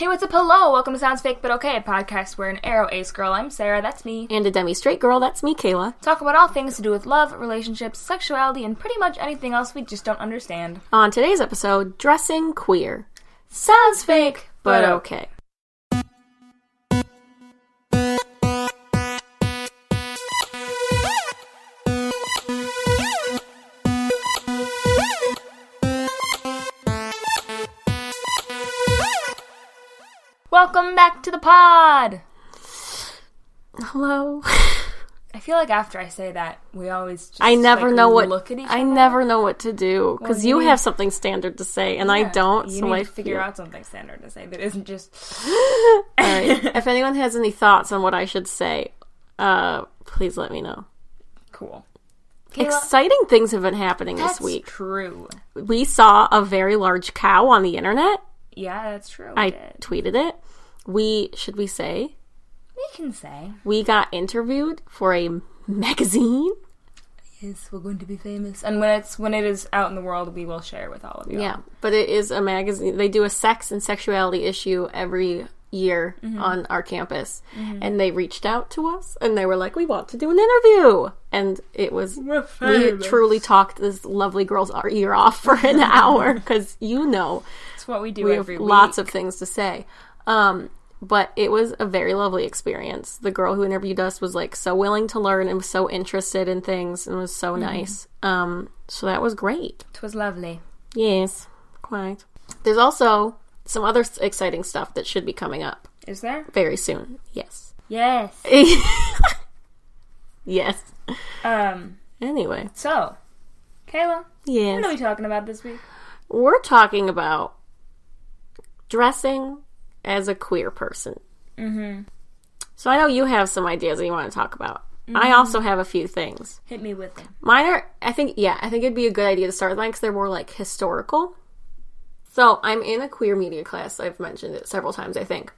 Hey, what's up? Hello, welcome to Sounds Fake But Okay, a podcast where an aro ace girl, I'm Sarah, that's me, And a demi straight girl, that's me, Kayla. talk about all things to do with love, relationships, sexuality, and pretty much anything else we just don't understand. On today's episode, dressing queer. Sounds fake, but okay. Welcome back to the pod! Hello. I feel like after I say that, we always just I never like, know what look at each I other. never know what to do because you you need- have something standard to say and I don't. You so need I to figure feel- out something standard to say that isn't just. All right. if anyone has any thoughts on what I should say, uh, please let me know. Cool. Kayla, Exciting things have been happening this week. true. We saw a very large cow on the internet. Yeah, that's true. I did. tweeted it. We should we say We can say. we got interviewed for a magazine. Yes, we're going to be famous. And when it's when it is out in the world, we will share with all of you. Yeah, but it is a magazine. They do a sex and sexuality issue every year Mm-hmm. on our campus, and they reached out to us and they were like, "We want to do an interview," and it was we truly talked this lovely girl's ear off for an hour because you know It's what we do we have week. lots of things to say. Um, but it was a very lovely experience. The girl who interviewed us was like so willing to learn and was so interested in things and was Mm-hmm. so nice. Um, so that was great. It was lovely. Yes, quite. There's also some other exciting stuff that should be coming up Is there? very soon. Yes. Yes. yes. Um. Anyway, So, Kayla, yeah, what are we talking about this week? We're talking about dressing as a queer person. Mm-hmm. So I know you have some ideas that you want to talk about. Mm-hmm. I also have a few things. Hit me with them. Mine are, I think, yeah, I think it'd be a good idea to start with mine because they're more like historical. So I'm in a queer media class. I've mentioned it several times, I think.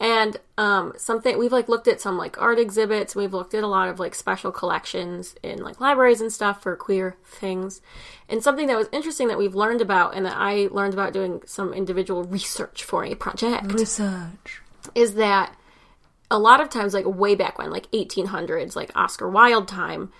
And um, something we've like looked at some like art exhibits. We've looked at a lot of like special collections in like libraries and stuff for queer things. And something that was interesting that we've learned about, and that I learned about doing some individual research for a project Research. is that a lot of times, like way back when, like 1800s, like Oscar Wilde time,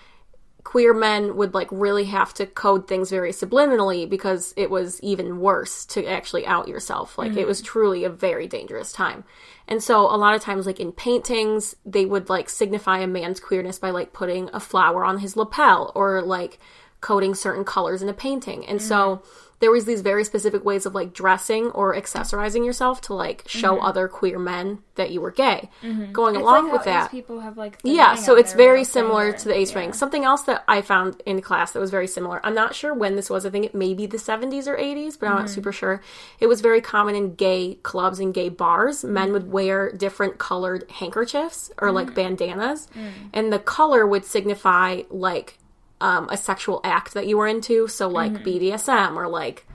queer men would like really have to code things very subliminally because it was even worse to actually out yourself. Like it mm-hmm. was truly a very dangerous time. And so a lot of times, like in paintings, they would like signify a man's queerness by like putting a flower on his lapel or like coding certain colors in a painting. And so mm-hmm. There was these very specific ways of like dressing or accessorizing yourself to like show other queer men that you were gay. Going It's along like with that. people have like Yeah, so it's very similar to the ace Yeah. ring. Something else that I found in class that was very similar. I'm not sure when this was. I think it may be the 70s or 80s, but I'm Mm-hmm. not super sure. It was very common in gay clubs and gay bars. Men would wear different colored handkerchiefs or Mm. like bandanas, and the color would signify like um, a sexual act that you were into. So like Mm-hmm. BDSM or like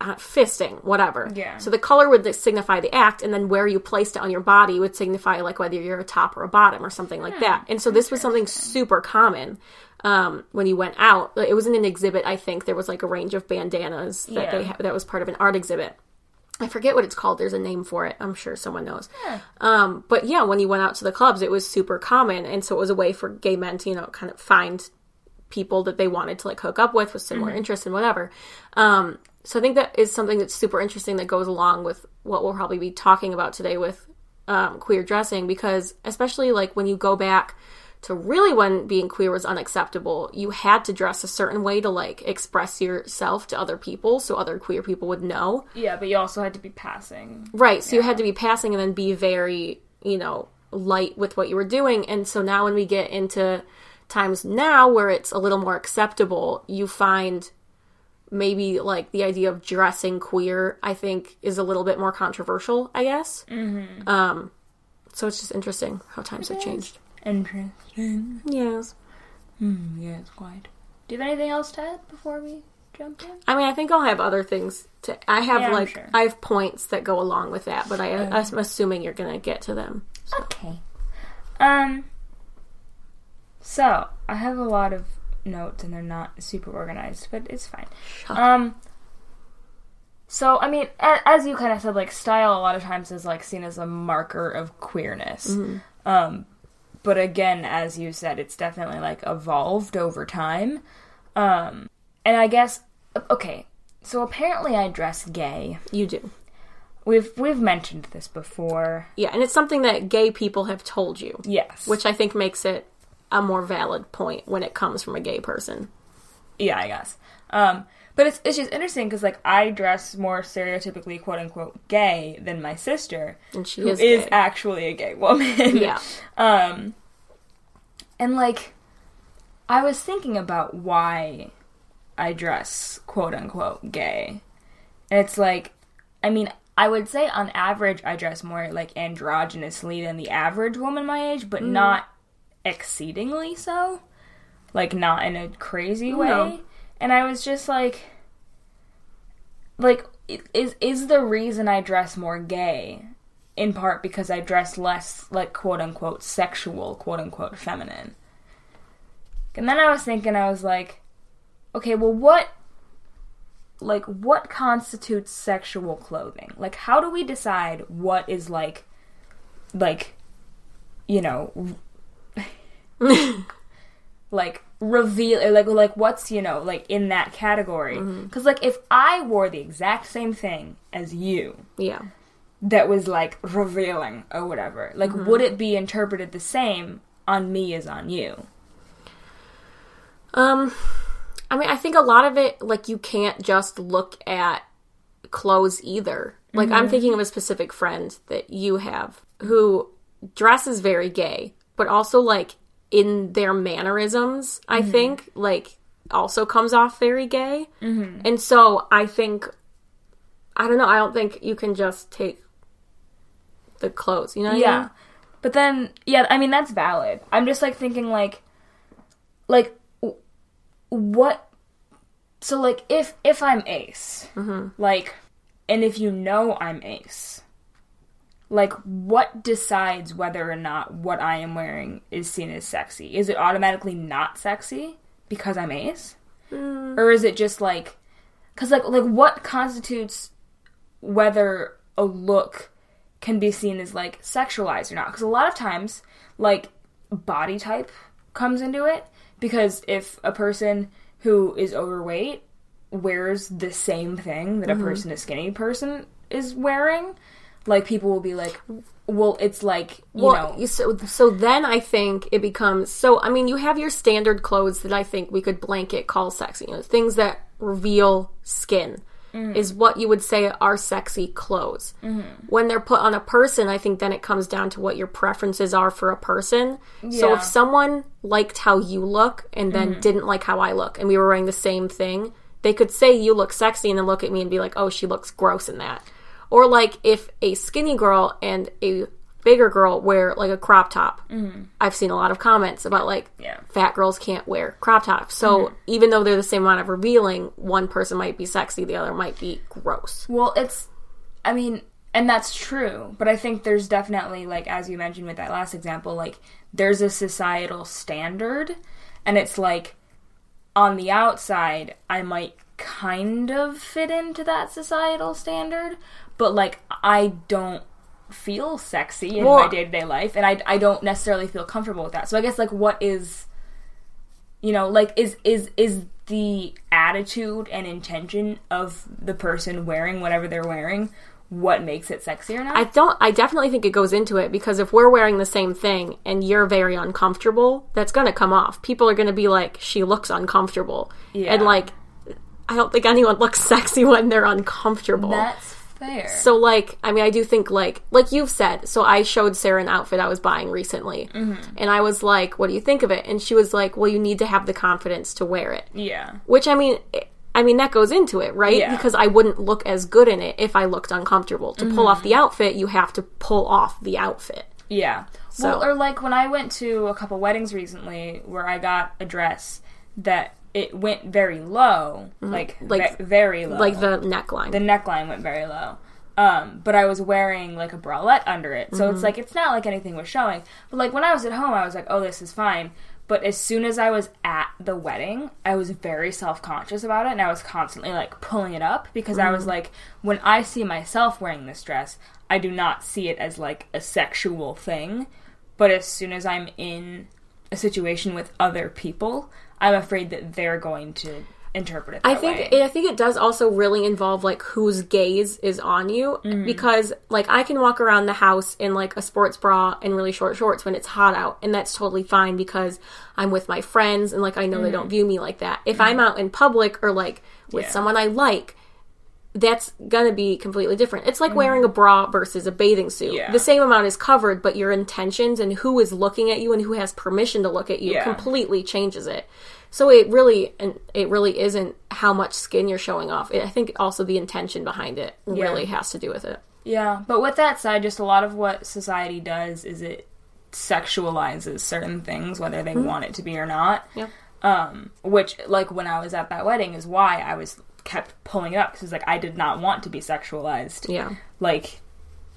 uh, fisting, whatever. Yeah. So the color would signify the act, and then where you placed it on your body would signify like whether you're a top or a bottom or something like that. And so this was something super common um, when you went out. It was in an exhibit. I think there was like a range of bandanas that they ha- that was part of an art exhibit. I forget what it's called. There's a name for it. I'm sure someone knows. Um, but yeah, when you went out to the clubs, it was super common, and so it was a way for gay men to you know kind of find people that they wanted to like hook up with with similar interests and whatever. Um, so I think that is something that's super interesting that goes along with what we'll probably be talking about today with um, queer dressing because especially like when you go back to really when being queer was unacceptable, you had to dress a certain way to like express yourself to other people so other queer people would know. Yeah, but you also had to be passing. Right. So you had to be passing and then be very, you know, light with what you were doing. And so now when we get into times now where it's a little more acceptable, you find maybe like the idea of dressing queer, I think, is a little bit more controversial, I guess. Mm-hmm. Um, so it's just interesting how times have changed. Interesting. Yes. Hmm, yes, quite. Do you have anything else to add before we jump in? I mean, I think I'll have other things to. I have Yeah, like sure. I have points that go along with that, but I, I'm assuming you're gonna get to them. Okay. Um. So I have a lot of notes, and they're not super organized, but it's fine. Um. So, I mean, a- as you kind of said, like style a lot of times is like seen as a marker of queerness. Um, but again, as you said, it's definitely like evolved over time. Um, and I guess okay. So apparently, I dress gay. You do. We've we've mentioned this before. Yeah, and it's something that gay people have told you, Yes. which I think makes it a more valid point when it comes from a gay person. yeah, I guess. Um, but it's it's just interesting because like I dress more stereotypically quote unquote gay than my sister, And she who is is actually a gay woman. Yeah. Um, and like, I was thinking about why I dress quote unquote gay. And it's like, I mean, I would say on average I dress more like androgynously than the average woman my age, but not exceedingly so. Like, not in a crazy way. No. And I was just like, like, is is the reason I dress more gay in part because I dress less like quote unquote sexual, quote unquote feminine. And then I was thinking, I was like, okay, well, what, like, what constitutes sexual clothing? Like, how do we decide what is like, like, you know, like reveal like like what's you know like in that category. Mm-hmm. Because like if i wore the exact same thing as you Yeah. that was like revealing or whatever like mm-hmm. would it be interpreted the same on me as on you? Um, I mean, I think a lot of it, like, you can't just look at clothes either. Like, I'm mm-hmm. thinking of a specific friend that you have who dresses very gay, but also, like, in their mannerisms, I think, like, also comes off very gay. Mm-hmm. And so I think, I don't know, I don't think you can just take the clothes, you know what I yeah mean? but then yeah i mean that's valid i'm just like thinking like like what so like if if i'm ace like and if you know i'm ace like what decides whether or not what i am wearing is seen as sexy? Is it automatically not sexy because i'm ace? Mm. Or is it just like because like like what constitutes whether a look can be seen as like sexualized or not? Because a lot of times like body type comes into it because if a person who is overweight wears the same thing that a mm-hmm. person a skinny person is wearing like people will be like well it's like you well, know so so then I think it becomes so. I mean, you have your standard clothes that I think we could blanket call sexy. You know, things that reveal skin mm-hmm. is what you would say are sexy clothes. Mm-hmm. When they're put on a person, I think then it comes down to what your preferences are for a person. So if someone liked how you look and then mm-hmm. didn't like how I look, and we were wearing the same thing, they could say you look sexy and then look at me and be like, "Oh, she looks gross in that." Or like if a skinny girl and a bigger girl wear like a crop top. Mm-hmm. I've seen a lot of comments about like Yeah. fat girls can't wear crop tops. So mm-hmm. even though they're the same amount of revealing, one person might be sexy, the other might be gross. Well, it's, I mean, and that's true, but I think there's definitely, like, as you mentioned with that last example, like, there's a societal standard, and it's like, on the outside, I might kind of fit into that societal standard, but, like, I don't feel sexy in my day to day life, and I, I don't necessarily feel comfortable with that. So I guess, like, what is, you know, like, is, is, is, the attitude and intention of the person wearing whatever they're wearing what makes it sexy or not? I don't I definitely think it goes into it because if we're wearing the same thing and you're very uncomfortable, that's going to come off. People are going to be like she looks uncomfortable. Yeah. And like I don't think anyone looks sexy when they're uncomfortable. That's fair. So like, I mean, I do think like like you've said. So I showed Sarah an outfit I was buying recently, Mm-hmm. and I was like, "What do you think of it?" And she was like, "Well, you need to have the confidence to wear it." yeah. Which I mean, I mean that goes into it, right? Yeah. Because I wouldn't look as good in it if I looked uncomfortable. To pull off the outfit, you have to pull off the outfit. Yeah. So- well, or like when I went to a couple weddings recently where I got a dress that it went very low, like Mm-hmm. Like- ve- very low. Like the neckline. the neckline went very low. Um, but I was wearing like a bralette under it, so Mm-hmm. it's like it's not like anything was showing. But like when I was at home, I was like, "Oh, this is fine." But as soon as I was at the wedding, I was very self conscious about it and I was constantly like pulling it up because I was like, when I see myself wearing this dress, I do not see it as like a sexual thing. But as soon as I'm in a situation with other people, I'm afraid that they're going to interpret it that I think way. it, I think it does also really involve like whose gaze is on you Mm-hmm. because like I can walk around the house in like a sports bra and really short shorts when it's hot out and that's totally fine because I'm with my friends and like I know they don't view me like that. If I'm out in public or like with Mm-hmm. Yeah. someone I like that's gonna be completely different. It's like Mm-hmm. wearing a bra versus a bathing suit. Yeah. The same amount is covered, but your intentions and who is looking at you and who has permission to look at you Yeah. completely changes it. So it really and it really isn't how much skin you're showing off. I think also the intention behind it really has to do with it. Yeah, but with that said, just a lot of what society does is it sexualizes certain things, whether they want it to be or not. Yeah. Um, which, like, when I was at that wedding, is why I was kept pulling it up because, like, I did not want to be sexualized. Yeah. Like,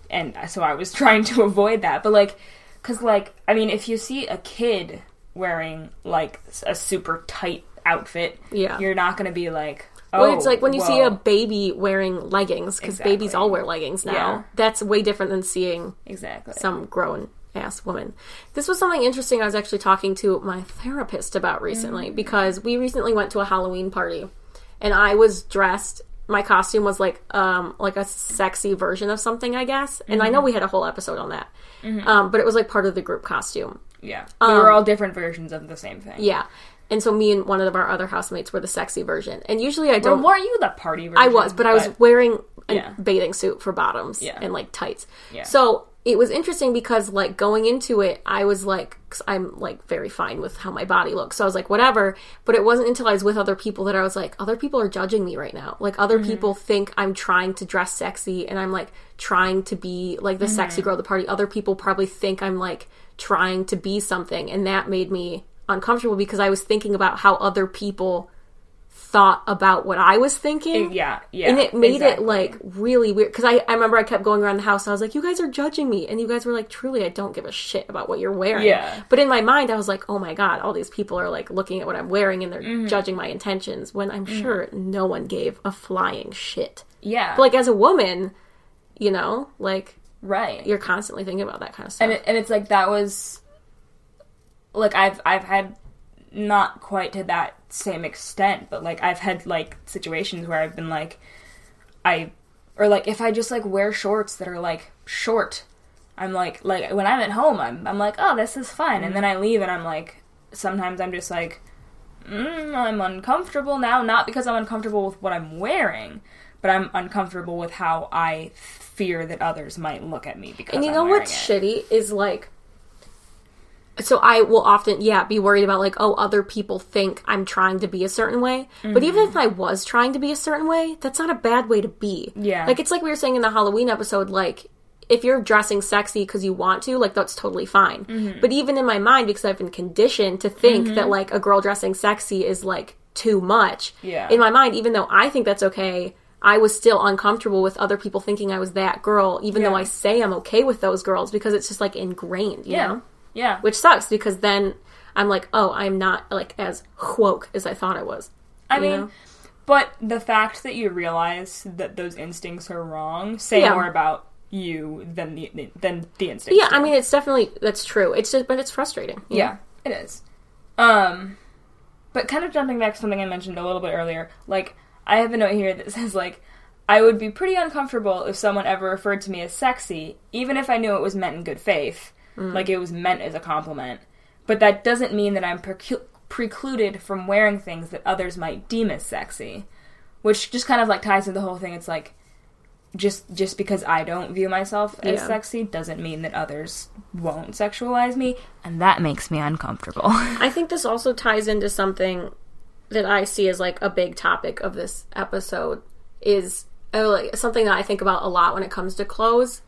and so I was trying to avoid that. But, like, because, like, I mean, if you see a kid wearing, like, a super tight outfit, Yeah. you're not going to be like, oh, Well, it's oh, like when you see a baby wearing leggings because babies all wear leggings now. Yeah. That's way different than seeing Exactly. some grown ass woman. This was something interesting I was actually talking to my therapist about recently mm. because we recently went to a Halloween party and I was dressed my costume was like um like a sexy version of something I guess. And I know we had a whole episode on that. Um but it was like part of the group costume. Yeah. we were all different versions of the same thing. Um, Yeah. And so me and one of our other housemates were the sexy version. And usually I don't weren't you the party version? I was, but I was wearing a Yeah. bathing suit for bottoms Yeah. and like tights. Yeah. So it was interesting because like going into it, I was like, i I'm like very fine with how my body looks. So I was like, whatever. But it wasn't until I was with other people that I was like, other people are judging me right now. Like other Mm-hmm. people think I'm trying to dress sexy and I'm like trying to be like the Mm-hmm. sexy girl at the party. Other people probably think I'm like trying to be something. And that made me uncomfortable because I was thinking about how other people thought about what I was thinking. yeah, yeah. And it made exactly. it like really weird because I, I remember I kept going around the house and I was like, you guys are judging me. And you guys were like, truly, I don't give a shit about what you're wearing. Yeah. But in my mind, I was like, oh my God, all these people are like looking at what I'm wearing and they're Mm-hmm. judging my intentions when I'm sure no one gave a flying shit. yeah, But like as a woman, you know, like right. you're constantly thinking about that kind of stuff. and it, and it's like that was like I've I've had not quite to that same extent, but like I've had like situations where I've been like I or like if I just like wear shorts that are like short, I'm like like when I'm at home, I'm I'm like oh this is fine, and then I leave and I'm like sometimes I'm just like mm, I'm uncomfortable now, not because I'm uncomfortable with what I'm wearing, but I'm uncomfortable with how I fear that others might look at me because And you I'm know what's it. shitty is like so I will often yeah be worried about like oh other people think I'm trying to be a certain way. But even Mm-hmm. if I was trying to be a certain way, that's not a bad way to be. Yeah. Like it's like we were saying in the Halloween episode like if you're dressing sexy because you want to, like that's totally fine. Mm-hmm. But even in my mind, because I've been conditioned to think that like a girl dressing sexy is like too much. Yeah. In my mind, even though I think that's okay, I was still uncomfortable with other people thinking I was that girl, even though I say I'm okay with those girls because it's just like ingrained, you Yeah. know? Yeah. Which sucks because then I'm like, oh, I'm not like as woke as I thought I was. I mean, know? but the fact that you realize that those instincts are wrong say Yeah. more about you than the than the instincts. Yeah, do. I mean, it's definitely that's true. It's just, but it's frustrating. you know? yeah, it is. Um, but kind of jumping back to something I mentioned a little bit earlier, like I have a note here that says like. I would be pretty uncomfortable if someone ever referred to me as sexy, even if I knew it was meant in good faith, Mm. like it was meant as a compliment. But that doesn't mean that I'm precu- precluded from wearing things that others might deem as sexy, which just kind of like ties to the whole thing. It's like just just because I don't view myself as Yeah. sexy doesn't mean that others won't sexualize me, and that makes me uncomfortable. I think this also ties into something that I see as like a big topic of this episode is oh, like something that I think about a lot when it comes to clothes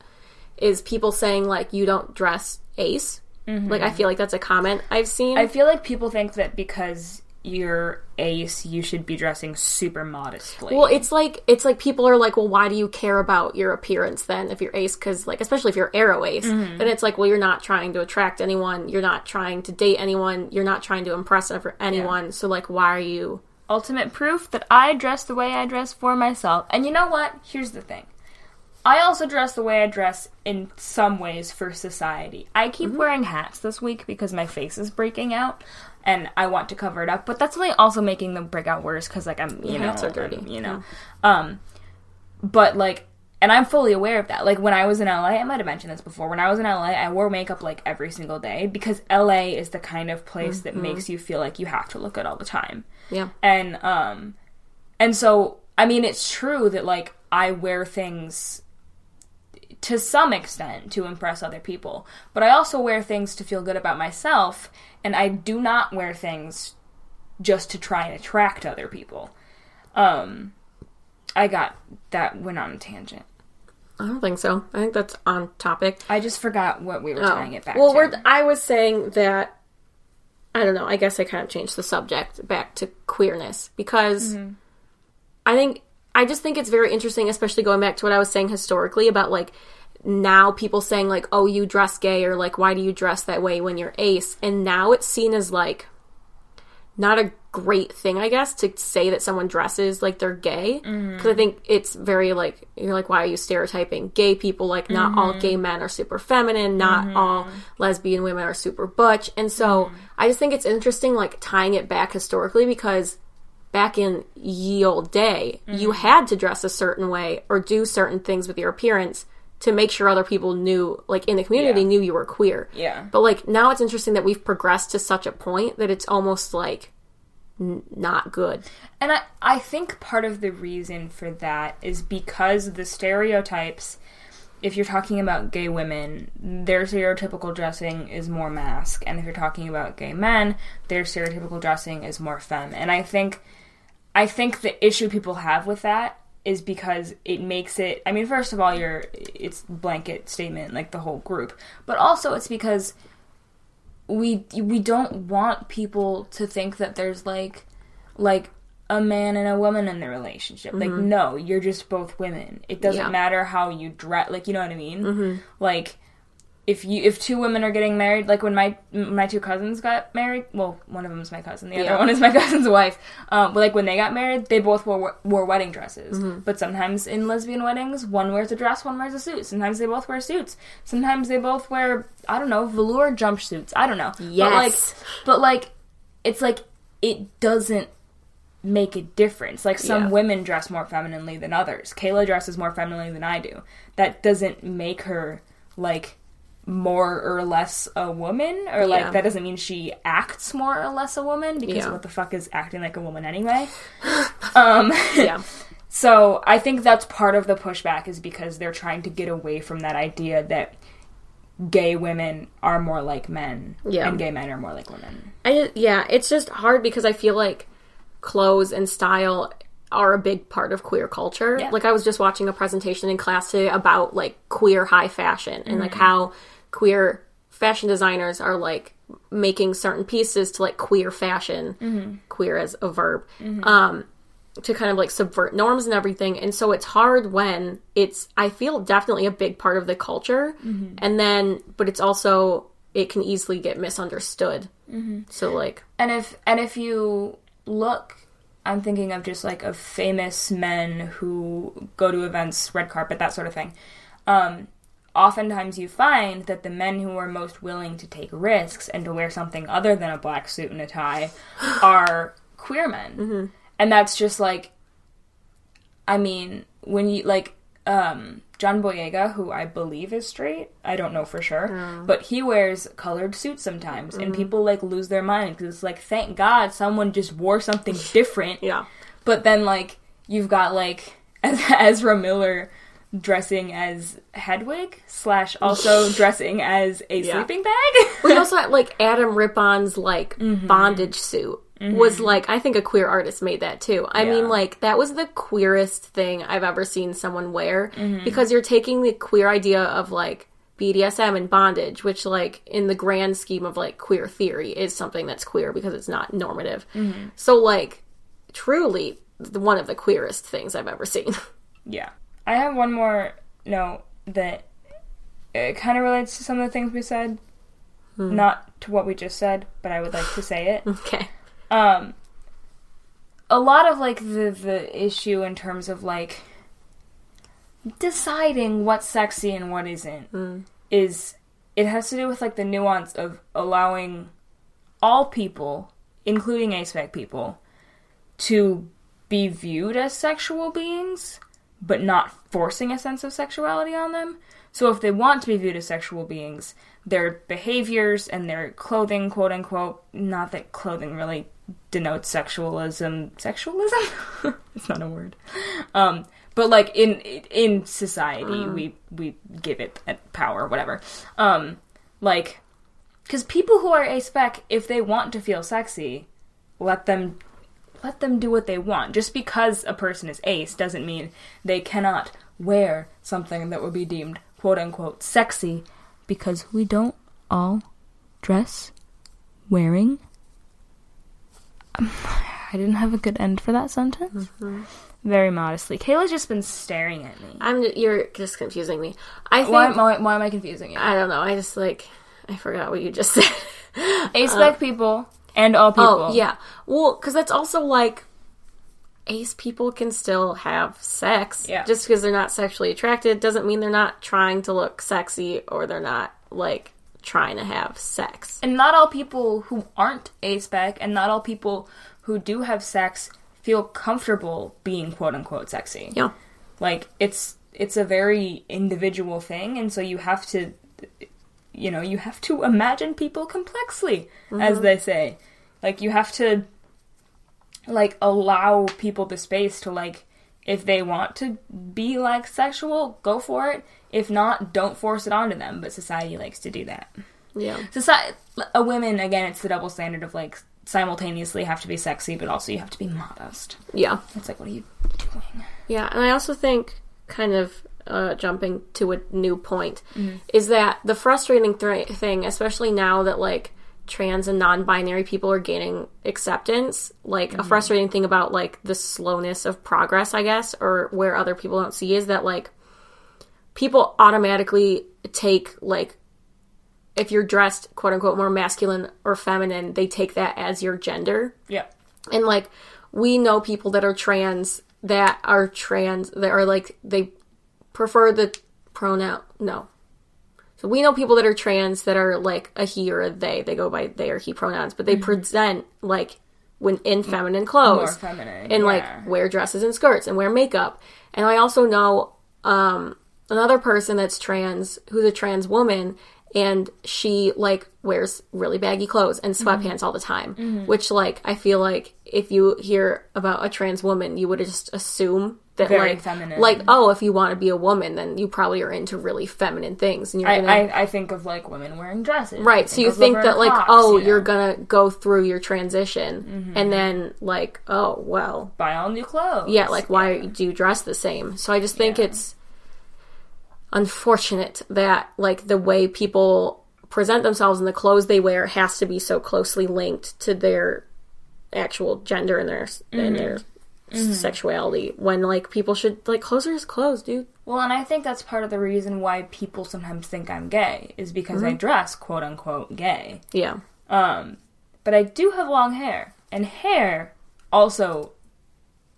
is people saying like you don't dress ace. Like I feel like that's a comment I've seen. I feel like people think that because you're ace, you should be dressing super modestly. Well, it's like it's like people are like, well, why do you care about your appearance then if you're ace? Because like, especially if you're aro ace, Mm-hmm. then it's like, well, you're not trying to attract anyone, you're not trying to date anyone, you're not trying to impress ever- anyone. So like, why are you? ultimate proof that I dress the way I dress for myself. And you know what? Here's the thing. I also dress the way I dress in some ways for society. I keep Mm-hmm. wearing hats this week because my face is breaking out and I want to cover it up, but that's only also making the breakout worse cuz like I'm, you know, hats are dirty. I'm, you know. Um but like and I'm fully aware of that. Like when I was in LA, I might have mentioned this before. When I was in LA, I wore makeup like every single day because LA is the kind of place that Mm-hmm. makes you feel like you have to look good all the time Yeah, and um and so i mean it's true that like i wear things to some extent to impress other people but i also wear things to feel good about myself and i do not wear things just to try and attract other people um i got that went on a tangent I don't think so. I think that's on topic. i just forgot what we were tying it back Oh. well, to we're, I was saying that I don't know. I guess I kind of changed the subject back to queerness because Mm-hmm. I think I just think it's very interesting, especially going back to what I was saying historically about like now people saying like, "Oh, you dress gay," or like, "Why do you dress that way when you're ace?" And now it's seen as like not a great thing, I guess, to say that someone dresses like they're gay. Mm-hmm. Because I think it's very like, you're like, why are you stereotyping gay people? Like, not all mm-hmm. gay men are super feminine, not mm-hmm. all lesbian women are super butch. And so I just think it's interesting, like, tying it back historically because back in ye old day, you mm-hmm. had to dress a certain way or do certain things with your appearance to make sure other people knew, like, in the community, Yeah. knew you were queer. yeah But like now it's interesting that we've progressed to such a point that it's almost like n- not good. And I, I think part of the reason for that is because the stereotypes, if you're talking about gay women, their stereotypical dressing is more masc. And if you're talking about gay men, their stereotypical dressing is more femme. And I think I think the issue people have with that is because it makes it I mean, first of all, you're it's blanket statement, like the whole group. But also it's because we we don't want people to think that there's like like a man and a woman in the relationship. Like mm-hmm. no, you're just both women. It doesn't Yeah. matter how you dress. Like you know what I mean? Mm-hmm. Like if you if two women are getting married, like when my my two cousins got married, well, one of them is my cousin, the Yeah. other one is my cousin's wife. Um, but like when they got married, they both wore wore wedding dresses. Mm-hmm. But sometimes in lesbian weddings, one wears a dress, one wears a suit. Sometimes they both wear suits. Sometimes they both wear I don't know velour jumpsuits. I don't know. But like, Yes. but like, it's like it doesn't make a difference. Like some Yeah. women dress more femininely than others. Kayla dresses more femininely than I do. That doesn't make her like more or less a woman or Yeah. like that doesn't mean she acts more or less a woman because Yeah. what the fuck is acting like a woman anyway um Yeah. so i think that's part of the pushback is because they're trying to get away from that idea that gay women are more like men Yeah. and gay men are more like women I yeah, it's just hard because I feel like clothes and style are a big part of queer culture. Yeah. Like I was just watching a presentation in class today about like queer high fashion and like mm-hmm. how queer fashion designers are like making certain pieces to like queer fashion, mm-hmm. queer as a verb. Mm-hmm. Um to kind of like subvert norms and everything. And so it's hard when it's I feel definitely a big part of the culture and then but it's also it can easily get misunderstood. So like and if and if you look i'm thinking of just like of famous men who go to events red carpet that sort of thing. Um oftentimes you find that the men who are most willing to take risks and to wear something other than a black suit and a tie are queer men. And that's just like i mean when you like um John Boyega, who I believe is straight, I don't know for sure, oh. but he wears colored suits sometimes, and mm. people like lose their mind because it's like, thank God someone just wore something different. yeah. But then like you've got like Ezra Miller dressing as Hedwig slash also dressing as a Yeah. sleeping bag. We also had like Adam Rippon's like mm-hmm. bondage suit was mm-hmm. like I think a queer artist made that too. I Yeah. mean like that was the queerest thing I've ever seen someone wear mm-hmm. because you're taking the queer idea of like BDSM and bondage, which like in the grand scheme of like queer theory is something that's queer because it's not normative. Mm-hmm. So like truly one of the queerest things I've ever seen. Yeah. I have one more note that uh, it kind of relates to some of the things we said. Hmm. Not to what we just said, but I would like to say it. okay. Um a lot of like the the issue in terms of like deciding what's sexy and what isn't is it has to do with like the nuance of allowing all people, including aspec people, to be viewed as sexual beings, but not forcing a sense of sexuality on them. So if they want to be viewed as sexual beings, their behaviors and their clothing, quote unquote, not that clothing really denotes sexualism. Sexualism? it's not a word. Um, but like in in society, we we give it a power, whatever. Um, like, because people who are aspec, if they want to feel sexy, let them let them do what they want. Just because a person is ace doesn't mean they cannot wear something that would be deemed quote unquote sexy because we don't all dress wearing. Um, I didn't have a good end for that sentence. Mm-hmm. Very modestly. Kayla's just been staring at me. I'm you're just confusing me. I think Why, why, why am I confusing you? I don't know. I just like I forgot what you just said. Aspec uh, people and all oh, people. Oh yeah, well, because that's also like ace people can still have sex. Yeah. Just because they're not sexually attracted doesn't mean they're not trying to look sexy or they're not like trying to have sex. And not all people who aren't aspec and not all people who do have sex feel comfortable being quote unquote sexy. Yeah. Like it's it's a very individual thing and so you have to you know, you have to imagine people complexly, as mm-hmm. they say. Like you have to like allow people the space to like if they want to be like sexual, go for it. If not, don't force it onto them, but society likes to do that. Yeah. Society a women again, it's the double standard of like simultaneously have to be sexy but also you have to be modest. Yeah. It's like what are you doing? Yeah, and I also think, kind of uh, jumping to a new point, is that the frustrating th- thing, especially now that like trans and non-binary people are gaining acceptance, like a mm-hmm. frustrating thing about like the slowness of progress, I guess, or where other people don't see is that like people automatically take like if you're dressed quote unquote more masculine or feminine, they take that as your gender. Yeah. And like we know people that are trans that are trans that are like they prefer the pronoun no. So we know people that are trans that are like a he or a they. They go by they or he pronouns, but they present like when in feminine clothes feminine. and yeah. like wear dresses and skirts and wear makeup. And I also know um, another person that's trans who's a trans woman and she like wears really baggy clothes and Mm-hmm. sweatpants all the time. Which like I feel like if you hear about a trans woman, you would just assume that Very like feminine. like oh if you want to be a woman then you probably are into really feminine things and you're I, gonna I, I think of like women wearing dresses. Right. So you think that like, Cox, oh, you you're gonna go through your transition, mm-hmm. and then like, oh, well, buy all new clothes. yeah, like why do you dress the same? So I just think Yeah. it's unfortunate that like the way people present themselves and the clothes they wear has to be so closely linked to their actual gender and their and their mm-hmm. Sexuality when like people should like clothes are just clothes, dude. Well, and I think that's part of the reason why people sometimes think I'm gay is because Mm-hmm. I dress quote unquote gay. Yeah. Um, but I do have long hair, and hair also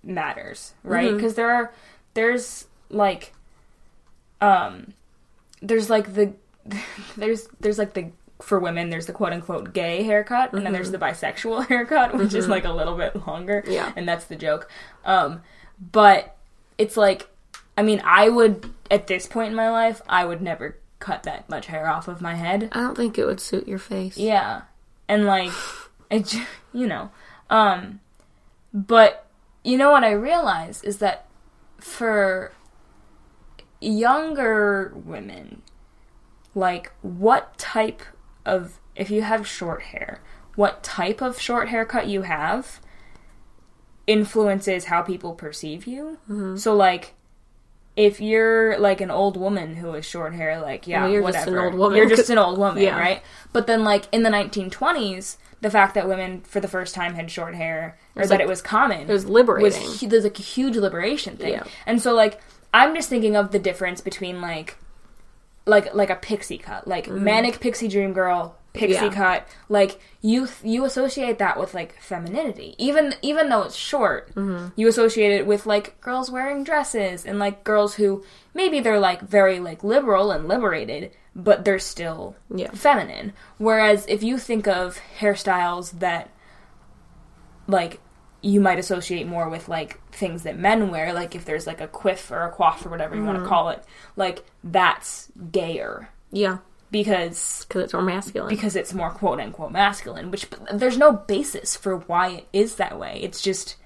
matters, right? Mm-hmm. Because there are there's like um there's like the there's there's like the for women there's the quote unquote gay haircut and then there's the bisexual haircut which is like a little bit longer Mm-hmm. Yeah. and that's the joke um but it's like i mean i would at this point in my life i would never cut that much hair off of my head I don't think it would suit your face. yeah. And like it you know. Um but you know what I realize is that for younger women like what type of if you have short hair, what type of short haircut you have influences how people perceive you. Mm-hmm. So like if you're like an old woman who has short hair, like yeah, Well, you're whatever. just an old woman. You're just an old woman, Yeah. right? But then, like in the 1920s, the fact that women for the first time had short hair, or that like- it was common, It was liberating. was there's like a huge liberation thing. Yeah. And so like I'm just thinking of the difference between like like like a pixie cut, like manic pixie dream girl pixie. Yeah. cut. Like you you associate that with like femininity. Even even though it's short, Mm-hmm. you associate it with like girls wearing dresses and like girls who maybe they're like very like liberal and liberated, but they're still Yeah. feminine. Whereas if you think of hairstyles that like you might associate more with like things that men wear, like if there's like a quiff or a coif or whatever you want to mm-hmm. call it, like that's gayer yeah, because because it's more masculine. because it's more quote unquote masculine. Which but there's no basis for why it is that way. It's just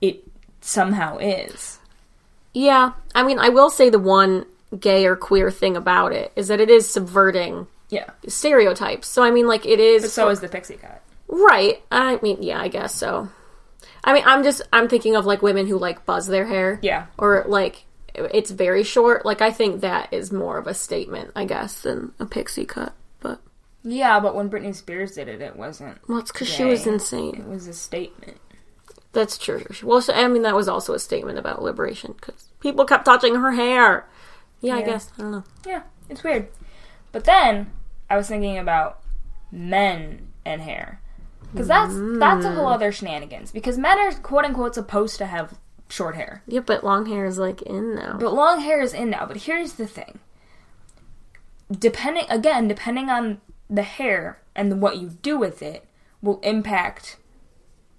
it somehow is. yeah, I mean, I will say the one gay or queer thing about it is that it is subverting Yeah. stereotypes. So I mean, like it is. But so is the pixie cut. Right. I mean, yeah, I guess so. I mean, I'm just I'm thinking of like women who like buzz their hair. Yeah. Or like it's very short. Like I think that is more of a statement, I guess, than a pixie cut. But Yeah, but when Britney Spears did it, it wasn't. well, it's because she was insane. It was a statement. That's true. Well, so, I mean, that was also a statement about liberation because people kept touching her hair. Yeah, I guess I don't know. Yeah, it's weird. But then I was thinking about men and hair. Because that's that's a whole other shenanigans. Because men are quote unquote supposed to have short hair. Yeah, but long hair is like in now. But long hair is in now. But here's the thing. Depending again, depending on the hair and what you do with it will impact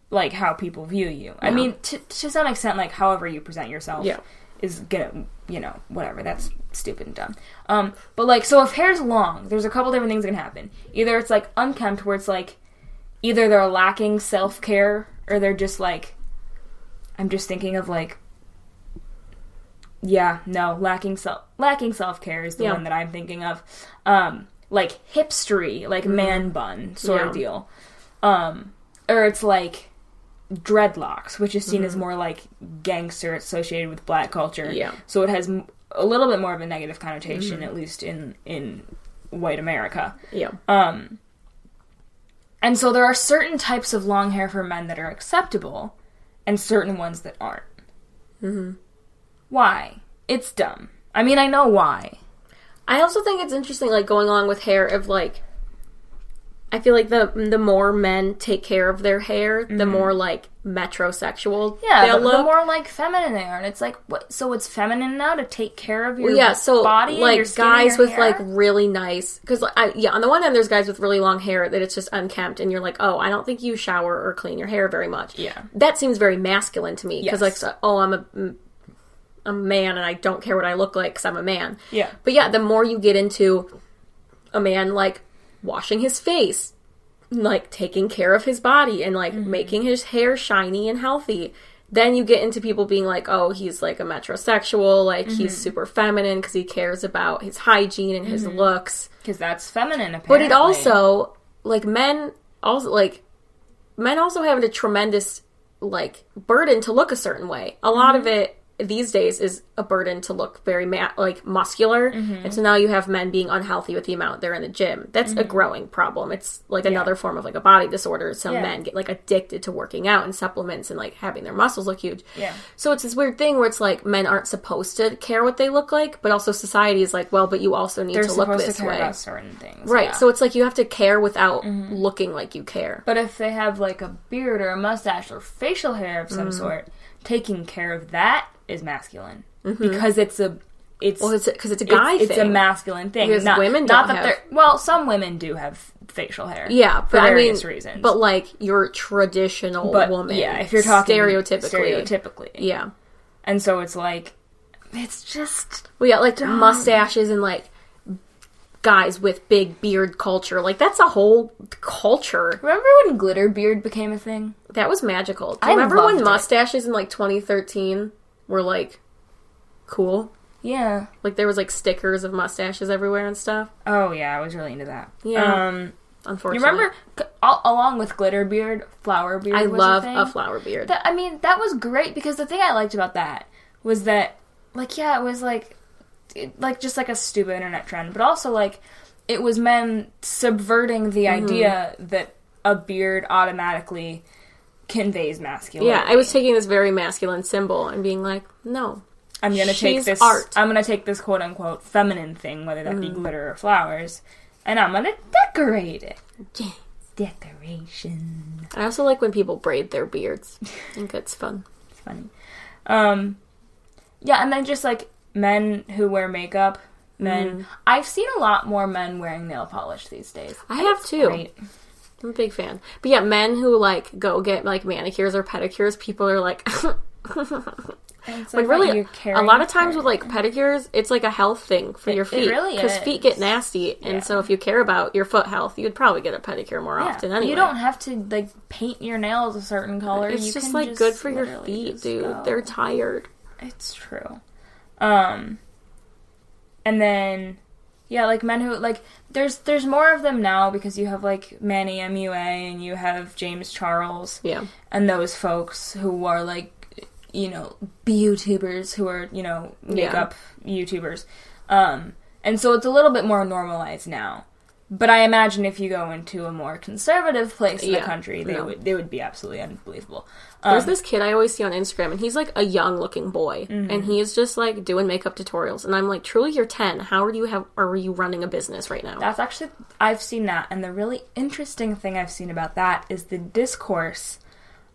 like how people view you. I mean, to, to some extent, like however you present yourself Yeah. is gonna, you know, whatever. That's stupid and dumb. Um, but like, so if hair's long, there's a couple different things that can happen. Either it's like unkempt, where it's like, either they're lacking self care, or they're just like, I'm just thinking of like, yeah, no, lacking self lacking self care is the Yeah. one that I'm thinking of. Um, like hipstery, like man bun sort of Mm-hmm. Deal. Um, or it's like dreadlocks, which is seen as more like gangster associated with black culture. Mm-hmm. Yeah. So it has a little bit more of a negative connotation, at least in in white America. yeah. Um, and so there are certain types of long hair for men that are acceptable, and certain ones that aren't. Mm-hmm. Why? It's dumb. I mean, I know why. I also think it's interesting, like going along with hair, of like, I feel like the the more men take care of their hair, the more like metrosexual. Yeah, the, look. the more like feminine they are, and it's like, what? So it's feminine now to take care of your yeah, so body, and like your skin and guys with hair? like really nice, because like, I, yeah, on the one hand, there's guys with really long hair that it's just unkempt, and you're like, oh, I don't think you shower or clean your hair very much. Yeah. that seems very masculine to me because Yes. like, so- oh, I'm a I'm a man and I don't care what I look like because I'm a man. Yeah. But yeah, the more you get into a man like washing his face, like taking care of his body and like mm-hmm. making his hair shiny and healthy, then you get into people being like, oh, he's like a metrosexual, like he's mm-hmm. super feminine because he cares about his hygiene and his mm-hmm. looks. because that's feminine. apparently. But it also like men also like men also have a tremendous like burden to look a certain way. A lot of it these days is a burden to look very ma- like muscular, mm-hmm. and so now you have men being unhealthy with the amount they're in the gym. That's a mm-hmm. growing problem. It's like another form of like a body disorder. Some Yeah. men get like addicted to working out and supplements and like having their muscles look huge. Yeah. So it's this weird thing where it's like men aren't supposed to care what they look like, but also society is like, well, but you also need they're to look this to care way. about certain things, Right. yeah. So it's like you have to care without mm-hmm. looking like you care. But if they have like a beard or a mustache or facial hair of Mm. some sort, taking care of that is masculine because it's a it's Mm-hmm. Well, it's because it's a guy it's, it's a masculine thing. Because not, women not that have- they're well, some women do have facial hair. yeah, for but I mean, various reasons. but like your traditional but woman. yeah, if you're talking stereotypically, stereotypically, yeah. and so it's like it's just Well, yeah, like mustaches and like guys with big beard culture. Like that's a whole culture. remember when glitter beard became a thing? That was magical. I remember when it. mustaches in like 2013 were like cool? Yeah. Like there was like stickers of mustaches everywhere and stuff. Oh yeah, I was really into that. Yeah. Um, you remember along with glitter beard, flower beard. I was love a, thing? a flower beard. That, I mean, that was great because the thing I liked about that was that like yeah, it was like it, like just like a stupid internet trend, but also like it was men subverting the Mm-hmm. idea that a beard automatically conveys masculinity. Yeah, I was taking this very masculine symbol and being like, no. I'm gonna take this art. Mm. I'm gonna take this quote unquote feminine thing, whether that be glitter or flowers, and I'm gonna decorate it. Decoration. I also like when people braid their beards. I think it's fun. It's funny. Um, yeah, and then just like men who wear makeup. Men, Mm-hmm. I've seen a lot more men wearing nail polish these days. I have too. Great. I'm a big fan. But yeah, men who like go get like manicures or pedicures, people are like it's like really a lot of times with like pedicures, it's like a health thing for It- your it feet really because feet get nasty, and Yeah. so if you care about your foot health, you would probably get a pedicure more Yeah. often. Anyway, You don't have to like paint your nails a certain color. It's you just like good for your feet, dude. go. They're tired. It's true. Um and then yeah, like men who like there's there's more of them now because you have like Manny MUA and you have James Charles Yeah, and those folks who are like you know YouTubers who are you know makeup YouTubers. Um and so it's a little bit more normalized now. But I imagine if you go into a more conservative place in Yeah, the country, they no. would they would be absolutely unbelievable. There's Um, this kid I always see on Instagram, and he's like a young looking boy, Mm-hmm. and he is just like doing makeup tutorials, and I'm like, truly, you're 10. How are you have? Are you running a business right now? That's actually I've seen that, and the really interesting thing I've seen about that is the discourse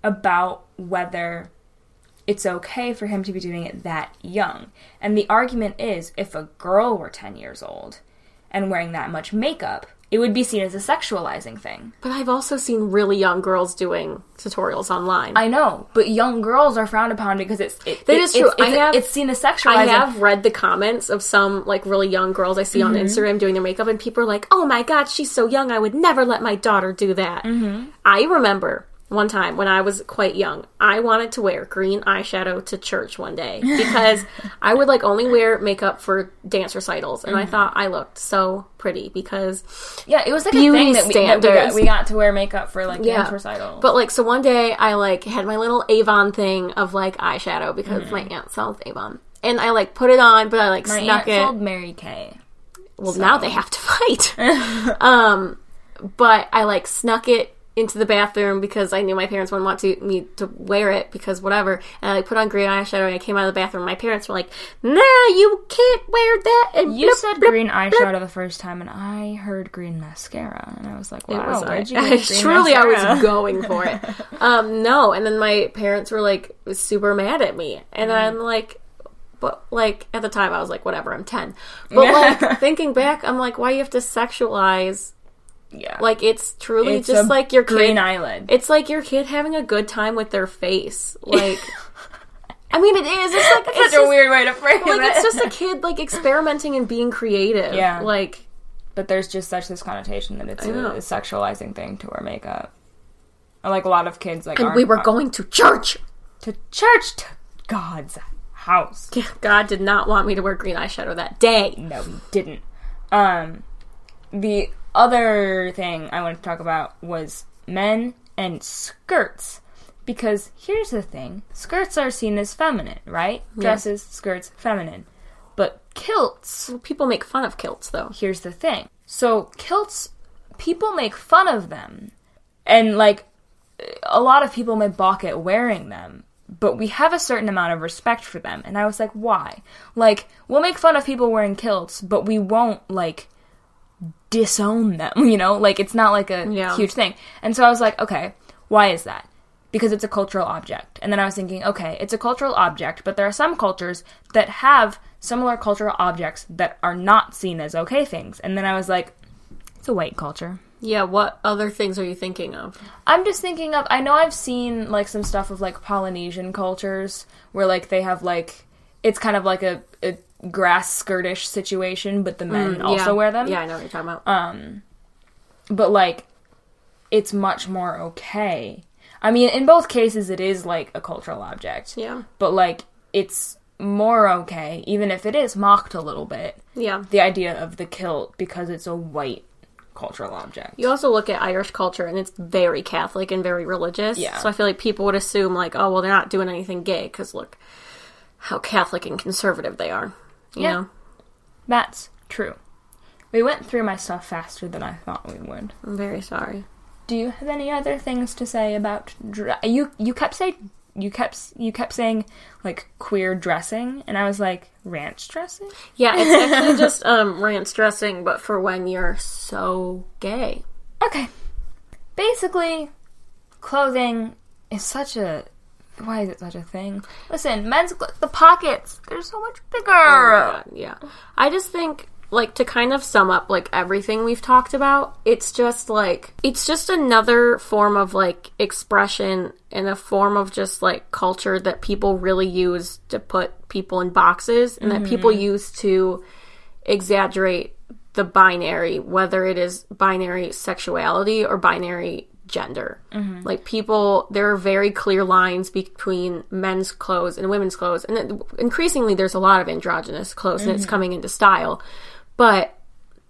about whether it's okay for him to be doing it that young. And the argument is if a girl were 10 years old and wearing that much makeup, it would be seen as a sexualizing thing. but I've also seen really young girls doing tutorials online. I know, but young girls are frowned upon because it's it, That it- is true. It's, it's, I have- it's seen as sexualizing. I have read the comments of some like really young girls I see on Mm-hmm. Instagram doing their makeup, and people are like, "Oh my god, she's so young! I would never let my daughter do that." Mm-hmm. I remember one time when I was quite young, I wanted to wear green eyeshadow to church one day because I would like only wear makeup for dance recitals, and I Mm-hmm. thought I looked so pretty because Yeah, it was like Beauty a thing that we, that we, got, we got to wear makeup for like Yeah. dance recitals. But like, so one day I like had my little Avon thing of like eyeshadow because Mm-hmm. my aunt sells Avon, and I like put it on, but I like my snuck aunt it. sold Mary Kay. Well, now they have to fight. um, but I like snuck it into the bathroom because I knew my parents wouldn't want to me to wear it because whatever. And I put on green eyeshadow and I came out of the bathroom. My parents were like, "Nah, you can't wear that." And You blip, said blip, green blip. eyeshadow the first time, and I heard green mascara, and I was like, "Wow, was where'd I, you get truly I was going for it. Um, no, and then my parents were like super mad at me, and Mm-hmm. I'm like, but like at the time I was like, whatever, I'm ten. But like thinking back, I'm like, why you have to sexualize? Yeah, Like it's truly it's just like your green kid. eyelid. It's like your kid having a good time with their face. Like, I mean, it is. It's like it's Such just, a weird way to frame like it. it's just a kid like experimenting and being creative. Yeah. like but there's just such this connotation that it's a, a sexualizing thing to wear makeup. And, like a lot of kids, like and we were going to church. to church to God's house. God did not want me to wear green eyeshadow that day. No, he didn't. Um, the other thing I wanted to talk about was men and skirts. Because here's the thing skirts are seen as feminine, right? Dresses, skirts, feminine. But kilts, People make fun of kilts though. here's the thing. So, kilts, people make fun of them. And, like, a lot of people may balk at wearing them. But we have a certain amount of respect for them. And I was like, why? Like, we'll make fun of people wearing kilts, but we won't, like, disown them, you know? Like, it's not like a Yeah. huge thing. And so I was like, okay, why is that? Because it's a cultural object. And then I was thinking, okay, it's a cultural object, but there are some cultures that have similar cultural objects that are not seen as okay things. And then I was like, it's a white culture. Yeah, what other things are you thinking of? I'm just thinking of I know I've seen like some stuff of like Polynesian cultures where like they have like it's kind of like a, a grass skirtish situation, but the men also Mm, yeah. wear them. Yeah, I know what you're talking about. Um, but like it's much more okay. I mean, in both cases, it is like a cultural object. yeah. But like it's more okay, even if it is mocked a little bit. Yeah. The idea of the kilt because it's a white cultural object. You also look at Irish culture and it's very Catholic and very religious. Yeah. So I feel like people would assume like, oh, well, they're not doing anything gay because look, how Catholic and conservative they are. You Yeah. know? That's true. We went through my stuff faster than I thought we would. I'm very sorry. Do you have any other things to say about dre- you? You kept saying you kept you kept saying like queer dressing, and I was like ranch dressing. Yeah, it's actually just um ranch dressing, but for when you're so gay. Okay, basically, clothing is such a why is it such a thing? Listen, men's cl- the pockets they're so much bigger. Oh yeah. I just think like to kind of sum up like everything we've talked about, it's just like it's just another form of like expression and a form of just like culture that people really use to put people in boxes and that people mm-hmm. use to exaggerate the binary, whether it is binary sexuality or binary gender. Mm-hmm. Like people, there are very clear lines between men's clothes and women's clothes, and it- increasingly there's a lot of androgynous clothes, and it's mm-hmm. coming into style. But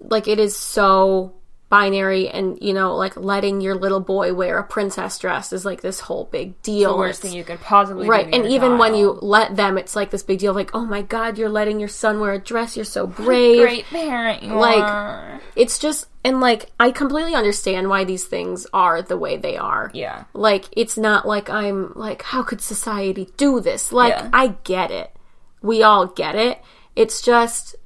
like it is so binary, and you know, like letting your little boy wear a princess dress is like this whole big deal. the worst It's- thing you could possibly Right, and even when you let them, it's like this big deal. Like, oh my god, you're letting your son wear a dress. You're so brave. great parent Like, are. It's just, and like, I completely understand why these things are the way they are. Yeah. Like, it's not like I'm like, how could society do this? Like, Yeah. I get it. We all get it. It's just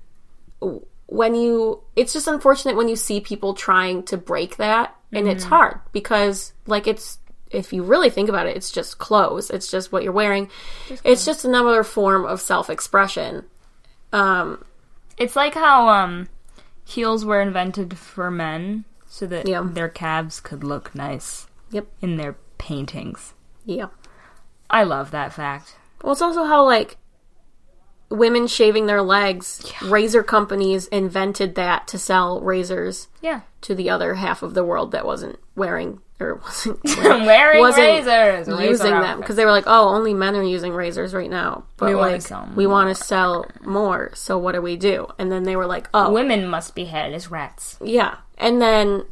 when you, it's just unfortunate when you see people trying to break that, and it's Mm-hmm. hard because, like, it's, if you really think about it, it's just clothes. It's just what you're wearing. it's just another form of self expression. Um, It's like how um heels were invented for men so that Yeah. their calves could look nice yep. in their paintings. Yeah. I love that fact. Well, it's also how like women shaving their legs. Razor companies invented that to sell razors Yeah. to the other half of the world that wasn't wearing or wasn't Wearing Wasn't razors, razor using them because they were like, oh, only men are using razors right now. But We like, sell we want to sell more. So what do we do? And then they were like, oh, women must be hated as rats. yeah. And then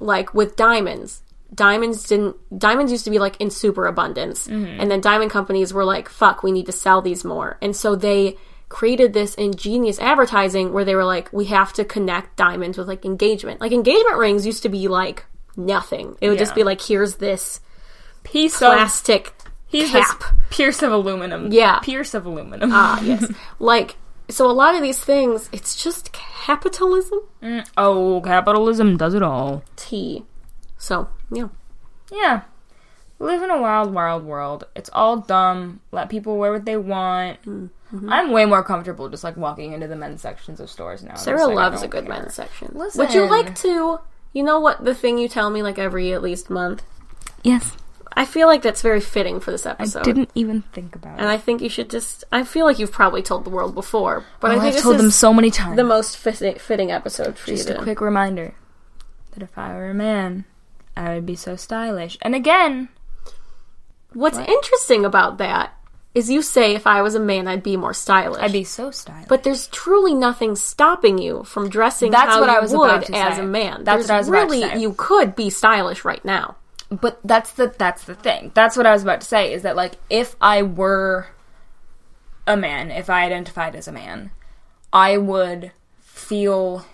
like with diamonds, diamonds didn't diamonds used to be like in super abundance. Mm-hmm. And then diamond companies were like, fuck, we need to sell these more. And so they created this ingenious advertising where they were like, we have to connect diamonds with like engagement. Like engagement rings used to be like nothing. It would just be like, here's this Piece of plastic he's this cap. pierce of aluminum. Yeah. Pierce of aluminum. Ah, yes. like so a lot of these things, it's just capitalism. oh, capitalism does it all. T. So, yeah. Yeah. Live in a wild, wild world. It's all dumb. Let people wear what they want. Mm-hmm. I'm way more comfortable just like walking into the men's sections of stores now. Sarah Just, like, loves a good care. men's section. Listen. Would you like to? You know what? The thing you tell me like every at least month. Yes. I feel like that's very fitting for this episode. I didn't even think about it. and. I think you should just. I feel like you've probably told the world before, but I Oh, think I've this told is them so many times. the most fitting, fitting episode for Just you. a To, quick reminder that if I were a man, I would be so stylish. And again, What's interesting about that is you say if I was a man, I'd be more stylish. I'd be so stylish. But there's truly nothing stopping you from dressing That's how what you I was would about to as say. a man. That's There's what I was about to really say. you could be stylish right now. but that's the that's the thing. That's what I was about to say is that like if I were a man, if I identified as a man, I would feel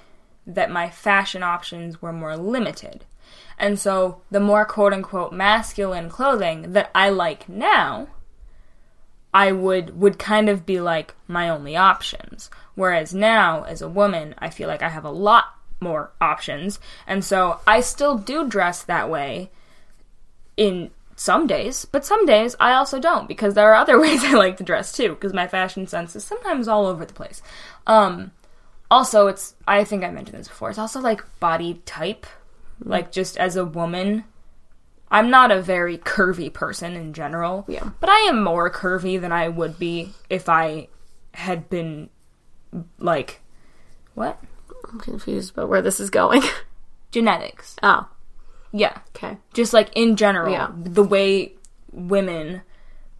that my fashion options were more limited. And so the more quote unquote masculine clothing that I like now, I would would kind of be like my only options. Whereas now as a woman, I feel like I have a lot more options. And so I still do dress that way in some days, but some days I also don't because there are other ways I like to dress too because my fashion sense is sometimes all over the place. Um also it's I think I mentioned this before. It's also like body type. Like just as a woman, I'm not a very curvy person in general. Yeah. But I am more curvy than I would be if I had been like what? I'm confused about where this is going. Genetics. oh, Yeah. okay. just like in general, Yeah. the way women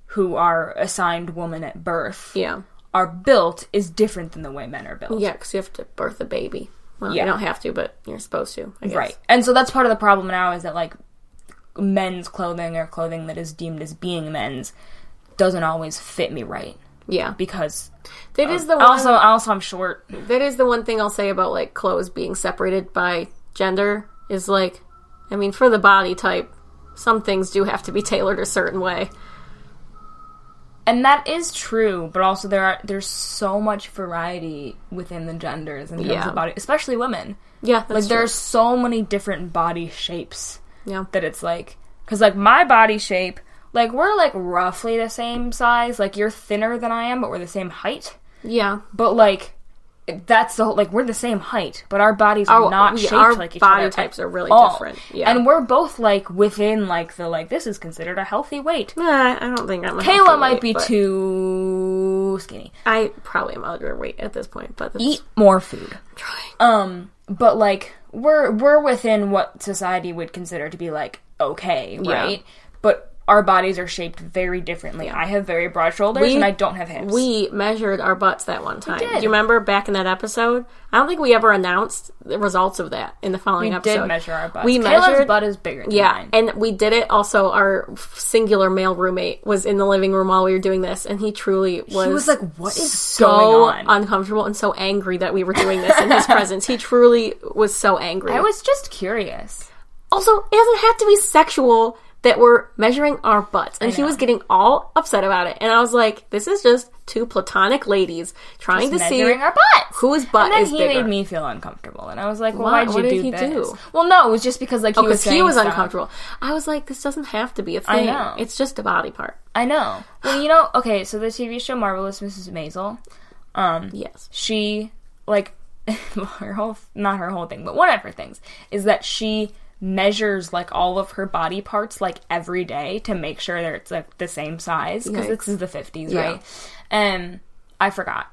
who are assigned woman at birth Yeah. are built is different than the way men are built. Yeah, because you have to birth a baby. Well, Yeah. you don't have to, but you're supposed to. I guess. Right. And so that's part of the problem now is that like men's clothing or clothing that is deemed as being men's doesn't always fit me right. Yeah. because That is uh, the one, also also I'm short. that is the one thing I'll say about like clothes being separated by gender is like I mean for the body type some things do have to be tailored a certain way. And that is true, but also there are there's so much variety within the genders in terms Yeah. of body, especially women. Yeah, Like true. there's so many different body shapes yeah. that it's like cuz like my body shape, like we're like roughly the same size, like you're thinner than I am, but we're the same height. Yeah. But like that's the whole like we're the same height, but our bodies are not we- shaped our like each body other Body types are really all. different. Yeah. And we're both like within like the like this is considered a healthy weight. Nah, I don't think I'm Kayla might weight, be too skinny. I probably am underweight at this point, but that's Eat more food. trying. Um, but like we're we're within what society would consider to be like okay, Yeah. right? But our bodies are shaped very differently. I have very broad shoulders We- and I don't have hips. We measured our butts that one time. did. Do you remember back in that episode? I don't think we ever announced the results of that in the following We episode. We did measure our butts. We Kayla's measured- butt is bigger than Yeah, mine. and we did it. Also, our singular male roommate was in the living room while we were doing this, and he truly was. He was like, "What is so going on?" uncomfortable and so angry that we were doing this in his presence. He truly was so angry. I was just curious. Also, it doesn't have to be sexual that we're measuring our butts. And he was getting all upset about it. And I was like, this is just two platonic ladies trying to see our butts. whose butt and then is he bigger. made me feel uncomfortable, and I was like, "Well, Why? why'd you do this?" do? Well, no, it was just because like he was because he was stuff. uncomfortable. I was like, this doesn't have to be a thing. know. It's just a body part. I know. Well, you know, okay, so the TV show Marvelous Mrs. Maisel, um, Yes. she like her whole not her whole thing, but one of her things is that she measures like all of her body parts like every day to make sure that it's like the same size because this is the 50s, Yeah. right? And I forgot.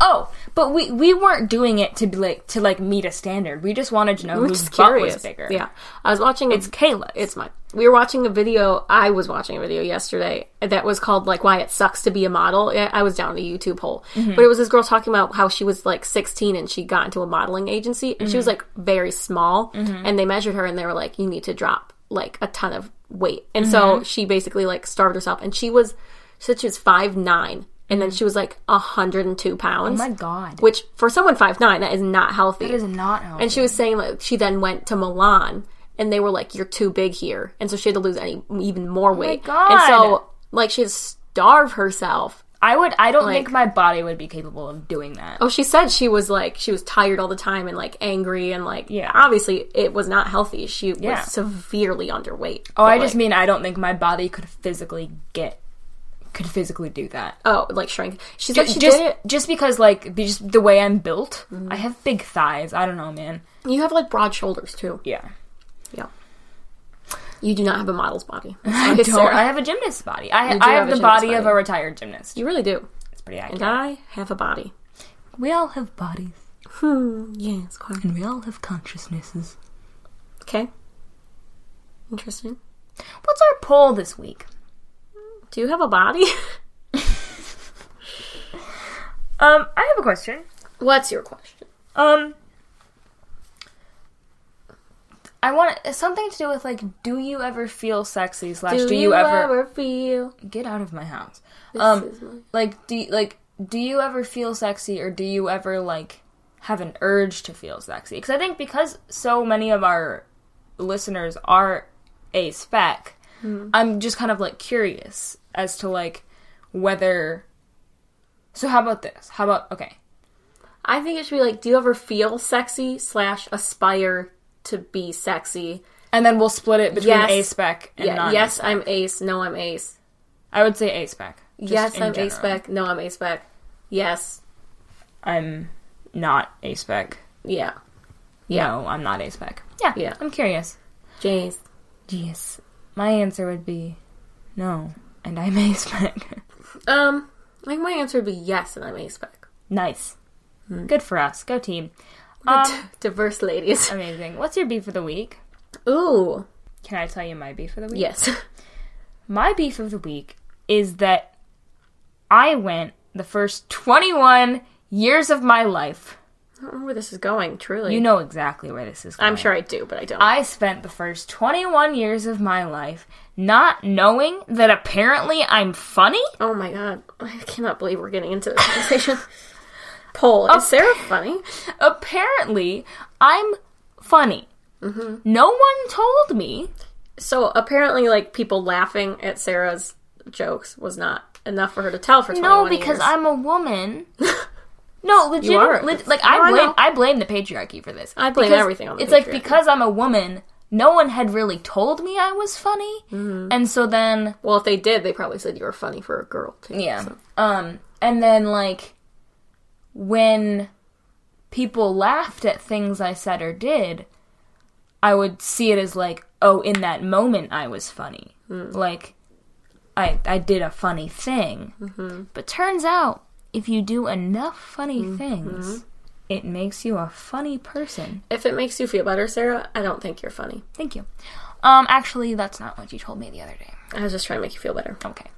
Oh, but we we weren't doing it to be like to like meet a standard. We just wanted to know We're whose just butt curious. was bigger. Yeah. I was watching It's Kayla. It's mine. We were watching a video. I was watching a video yesterday that was called like "Why It Sucks to Be a Model." I I was down a YouTube hole, Mm-hmm. but it was this girl talking about how she was like 16 and she got into a modeling agency, and she Mm-hmm. was like very small, and they measured her and they were like, "You need to drop like a ton of weight," and so Mm-hmm. she basically like starved herself, and she was, she said she was five nine, and then she was like 102 pounds. Oh my god. Which for someone five nine, that is not healthy. That is not healthy. And she was saying like she then went to Milan and they were like, You're too big here and so she had to lose any even more weight. Oh my god. And so like she had to starve herself. I would I don't like- think my body would be capable of doing that. Oh, she said she was like she was tired all the time and like angry and like Yeah. obviously it was not healthy. She Yeah. was severely underweight. Oh, I just mean I don't think my body could physically get could physically do that. Oh, like shrink. She said she just did it. just because like be- just the way I'm built, I have big thighs. I don't know, man. You have like broad shoulders too. Yeah. Yeah. You do not have a model's body. I don't. Sarah. I have a gymnast body. I, I have have the body gymnast of a retired gymnast. You really do. It's pretty And. I have a body. we all have bodies, Hmm. Yes, quite. and we all have consciousnesses. Okay. Interesting. What's our poll this week? Do you have a body? Um, I have a question. What's your question? Um, I want something to do with like, do you ever feel sexy? Slash, do, you, ever, feel? get out of my house? This Um, my- like do you, like do you ever feel sexy or do you ever like have an urge to feel sexy because i think because so many of our listeners are a spec i'm just kind of like curious as to like whether so how about this how about okay I think it should be like, do you ever feel sexy slash aspire to be sexy? and then we'll split it between Yes. a spec and Yeah. non Yes, I'm ace. No, I'm ace. i would say a spec yes, I'm a general. spec. No, I'm a spec. Yes. i'm not a spec Yeah. no i'm not a spec yeah Yeah. i'm curious Jace. Yes. My answer would be no, and I'm a spec. Um, I think my answer would be yes, and I'm a spec. nice. Good for us. Go team. Um, Diverse ladies. amazing. What's your beef of the week? Ooh. Can I tell you my beef of the week? Yes. My beef of the week is that I went the first 21 years of my life don't know where this is going, truly. You know exactly where this is going. I'm sure I do, but I don't. I spent the first 21 years of my life not knowing that apparently I'm funny. oh my god. I cannot believe we're getting into this conversation. Poll, is Sarah funny? Apparently, I'm funny. Mm-hmm. No one told me. So apparently, like, people laughing at Sarah's jokes was not enough for her to tell for 21 No, because years. I'm a woman. No, legit. You are. like I I blame, know. I blame the patriarchy for this. I blame everything on the It's like because I'm a woman, no one had really told me I was funny, Mm-hmm. and so then Well, if they did, they probably said you were funny for a girl, too. Yeah. so. Um, and then like when people laughed at things I said or did, I would see it as like, oh, in that moment I was funny. Like I I did a funny thing. But turns out if you do enough funny things, it makes you a funny person. If it makes you feel better, Sarah, I don't think you're funny. Thank you. Um, actually, that's not what you told me the other day. I was just trying to make you feel better. Okay.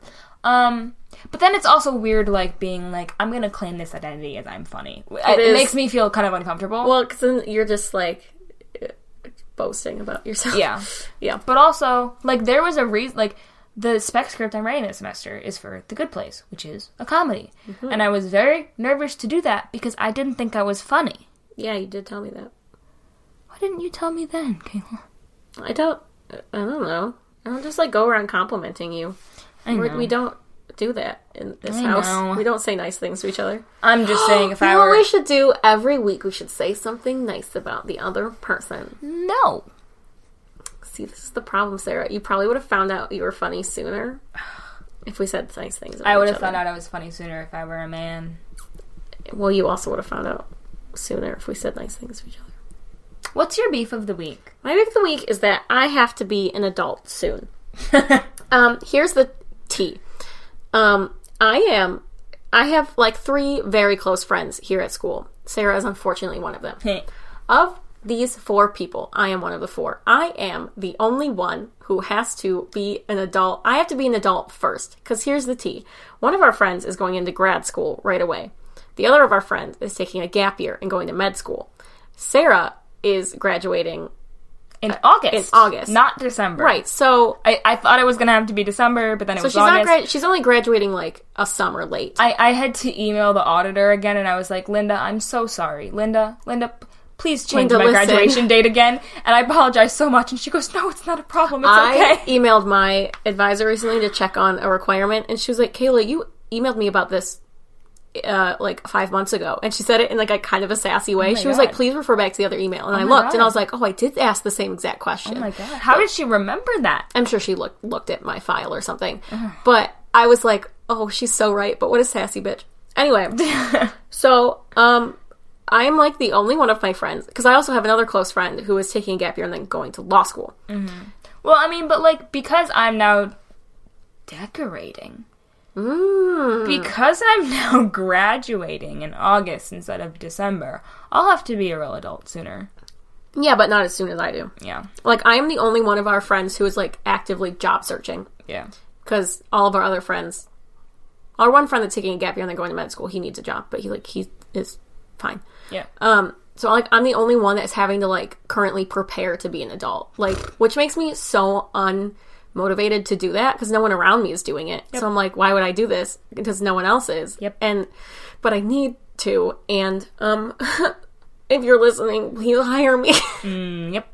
Um, but then it's also weird, like being like, I'm gonna claim this identity as I'm funny. It, is. makes me feel kind of uncomfortable. Well, because then you're just like boasting about yourself. yeah. yeah. But also, like, there was a reason. Like, the spec script I'm writing this semester is for The Good Place, which is a comedy, Mm-hmm. and I was very nervous to do that because I didn't think I was funny. Yeah, you did tell me that. Why didn't you tell me then, Kayla? I don't. I don't know. I don't just like go around complimenting you. I We're, know. we don't do that in this I house. know. We don't say nice things to each other. I'm just saying, if You I know what we should do every week? We should say something nice about the other person. no, See, this is the problem, Sarah. You probably would have found out you were funny sooner if we said nice things. I would have found out I was funny sooner if I were a man. Well, you also would have found out sooner if we said nice things to each other. What's your beef of the week? My beef of the week is that I have to be an adult soon. Um, here's the tea. Um, I am. I have like three very close friends here at school. Sarah is unfortunately one of them. Of these four people, I am one of the four. I am the only one who has to be an adult. I have to be an adult first. Because here's the tea one of our friends is going into grad school right away, the other of our friends is taking a gap year and going to med school. Sarah is graduating. in uh, August. in August. not December. Right. So, I, I thought it was gonna have to be December, but then it so was she's not August. grad- she's only graduating like a summer late. I, I had to email the auditor again, and I was like, Linda, I'm so sorry, Linda, Linda, p- please change Linda, my listen. graduation date again. And I apologize so much, and she goes, No, it's not a problem. It's okay. I okay. emailed my advisor recently to check on a requirement, and she was like, "Kayla, you emailed me about this." Uh, like five months ago, and she said it in like a kind of a sassy way. Oh she was God. like, "Please refer back to the other email." And I my looked, and I was like, "Oh, I did ask the same exact question." Oh my god, how did she remember that? I'm sure she looked looked at my file or something. But I was like, "Oh, she's so right." But what a sassy bitch. Anyway, so um, I'm like the only one of my friends because I also have another close friend who is taking a gap year and then going to law school. Well, I mean, but like because I'm now decorating, Mm. because I'm now graduating in August instead of December, I'll have to be a real adult sooner. Yeah, but not as soon as I do. Yeah, Like I am the only one of our friends who is like actively job searching yeah. because all of our other friends, our one friend that's taking a gap year and then going to med school, he needs a job, but he like he is fine. Yeah. Um, so like I'm the only one that's having to like currently prepare to be an adult, like which makes me so unmotivated to do that because no one around me is doing it. So I'm like, why would I do this? Because no one else is. Yep. And but I need to. And um, if you're listening, please hire me. Mm, yep.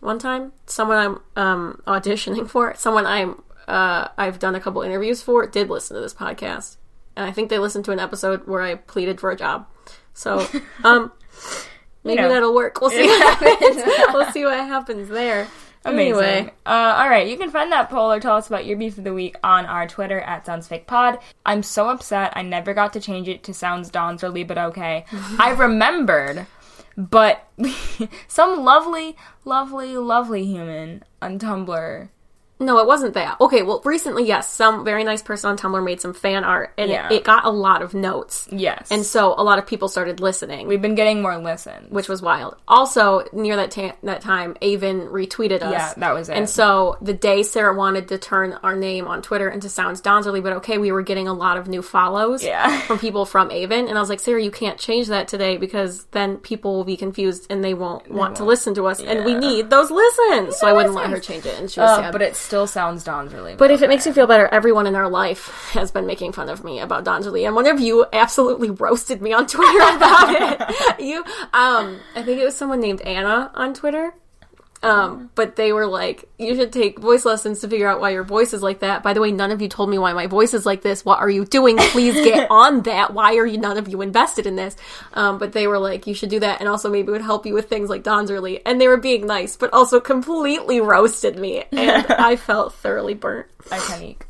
One time, someone I'm um auditioning for, someone I'm uh I've done a couple interviews for, did listen to this podcast, and I think they listened to an episode where I pleaded for a job. So um. Maybe know. that'll work. We'll see. What happens. we'll see what happens there. Amazing. Anyway, Uh, all right, you can find that poll or tell us about your beef of the week on our Twitter at SoundsFakePod. I'm so upset I never got to change it to Sounds Dons or Donzerly, but okay. I remembered, but some lovely, lovely, lovely human on Tumblr No, it wasn't that. Okay, well, recently, yes, some very nice person on Tumblr made some fan art, and Yeah. it, got a lot of notes. Yes. And so a lot of people started listening, we've been getting more listens. which was wild. Also, near that ta- that time, Avon retweeted us. Yeah, that was it. And so the day Sarah wanted to turn our name on Twitter into Sounds Donzerly, but okay, we were getting a lot of new follows Yeah. from people from Avon, and I was like, Sarah, you can't change that today because then people will be confused and they won't want to listen to us, and we need those listens. So I wouldn't let her change it, and she was Uh, sad. but it still sounds Don's really. But if it makes you feel better, everyone in our life has been making fun of me about Donjali, and one of you absolutely roasted me on Twitter about it. You, um, I think it was someone named Anna on Twitter. Um, but they were like, you should take voice lessons to figure out why your voice is like that. By the way, none of you told me why my voice is like this. What are you doing? Please get on that. Why are you none of you invested in this? Um, but they were like, you should do that, and also maybe it would help you with things like Donzerly. And they were being nice, but also completely roasted me, and I felt thoroughly burnt. Iconic.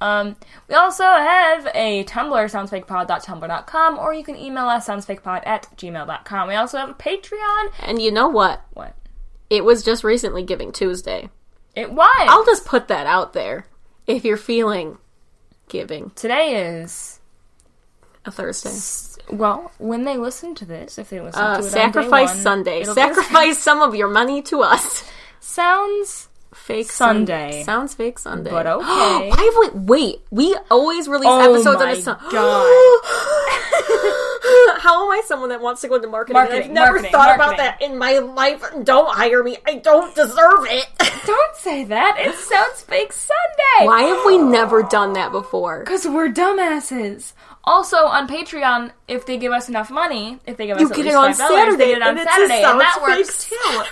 Um, we also have a Tumblr, soundsfakepod.tumblr.com, or you can email us, soundsfakepod at gmail.com. We also have a Patreon. And you know what? What? It was just recently Giving Tuesday. It was. I'll just put that out there. If you're feeling giving Today is, a Thursday. well, when they listen to this, if they listen Uh, to it on sacrifice day one, Sunday. Sacrifice some of your money to us. Sounds Fake Sunday. Sounds fake Sunday. But okay. Why have we wait? We always release Oh episodes on a Sun- God. How am I someone that wants to go into marketing? Marketing, I've never marketing, thought marketing. about that in my life. Don't hire me. I don't deserve it. Don't say that. It sounds fake Sunday. Why have we never done that before? Because we're dumbasses. Also, on Patreon, if they give us enough money, if they give us You at get least it on $5, Saturday, they get it on and Saturday, and that works too. Saturday.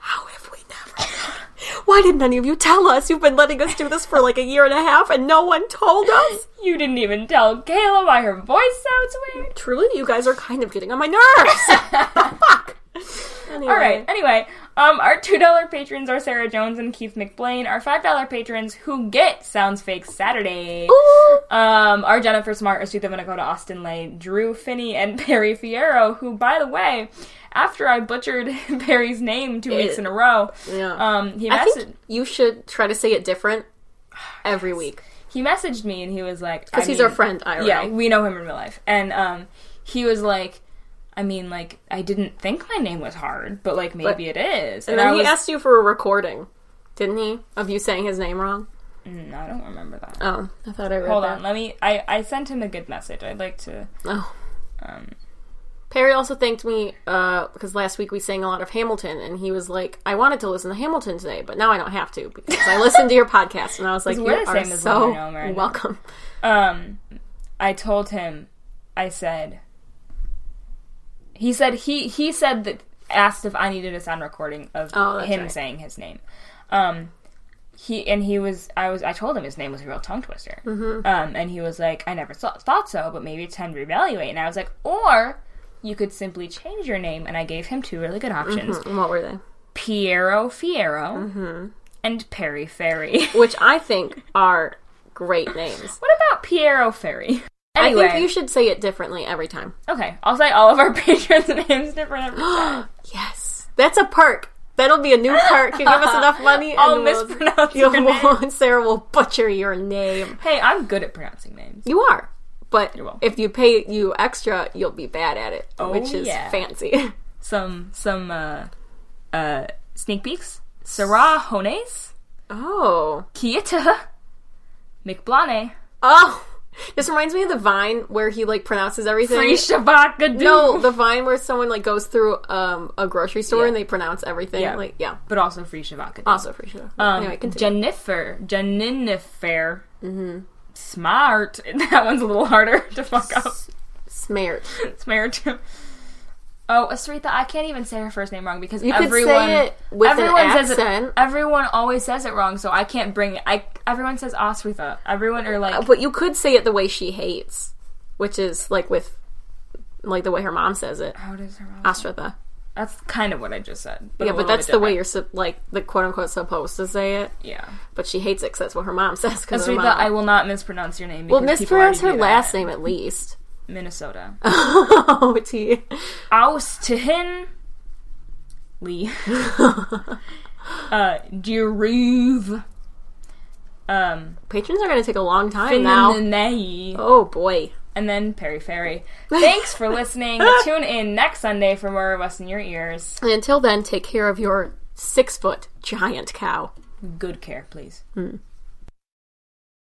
How have we never? Why didn't any of you tell us? You've been letting us do this for like a year and a half, and no one told us. You didn't even tell Kayla why her voice sounds weird. Truly, you guys are kind of getting on my nerves. Fuck. Anyway. All right. Anyway, um, our two dollar patrons are Sarah Jones and Keith McBlain. Our five dollar patrons who get Sounds Fake Saturday. Ooh. Um, are Jennifer Smart, Asutha Vinakota, Austin Lay, Drew Finney, and Perry Fierro. Who, by the way, after I butchered Perry's name two weeks in a row, Yeah. um, he I messaged think you should try to say it different every week he messaged me and he was like, because he's mean- our friend. IRL. Yeah, we know him in real life. And um he was like I mean, like, I didn't think my name was hard, but like maybe it is. And I then he was asked you for a recording, didn't he? Of you saying his name wrong. Mm, I don't remember that. Oh, I thought I read Hold that. on, let me I, I sent him a good message. I'd like to Oh. um Perry also thanked me uh, because last week we sang a lot of Hamilton, and he was like, "I wanted to listen to Hamilton today, but now I don't have to because I listened to your podcast." And I was like, "You are so welcome." um I told him I said he said he he said that asked if I needed a sound recording of Oh, him right. saying his name. Um he and he was I was I told him his name was a real tongue twister. Mm-hmm. Um and he was like I never thought, thought so, but maybe it's time to reevaluate. And I was like, or you could simply change your name and I gave him two really good options. And what were they? Piero Fiero Mm-hmm. and Perry Ferry. Which I think are great names. what about Piero Ferry? Anyway, I think you should say it differently every time. Okay, I'll say all of our patrons' names different every time. Yes, that's a perk. That'll be a new perk. You give us enough money, and I'll we'll- mispronounce your name. Sarah will butcher your name. Hey, I'm good at pronouncing names. You are, but if you pay you extra, you'll be bad at it, Oh, which is yeah. fancy. Some some uh uh sneak peeks. Sarah Hones, oh, Kieta, McBlane, oh, this reminds me of the Vine where he like pronounces everything. Free Shabaka no, the Vine where someone like goes through um a grocery store Yeah. and they pronounce everything. Yeah. Like yeah, but also Free Shabaka. also free sure. Um, anyway, continue. Jennifer, Jennifer, mm-hmm. Smart. That one's a little harder to fuck up. Smart. Smart. Oh, Asrita, I can't even say her first name wrong because You could everyone say it with an everyone says it. Everyone always says it wrong, so I can't bring. I everyone says Asrita. Everyone are like, But you could say it the way she hates, which is like with like the way her mom says it. how does her mom? Ashrita. That's kind of what I just said. Yeah, but that's the way you're sup- like the quote unquote supposed to say it. Yeah, But she hates it because that's what her mom says. Because mom. I will not mispronounce your name. well, because people already mispronounce her last name at least. Minnesota. oh, T. Austihin Lee. uh, Deruve Um, Patrons are going to take a long time now. Oh boy. And then Perry Ferry. Thanks for listening. Tune in next Sunday for more of us in your ears. And until then, take care of your six foot giant cow. Good care, please. Mm.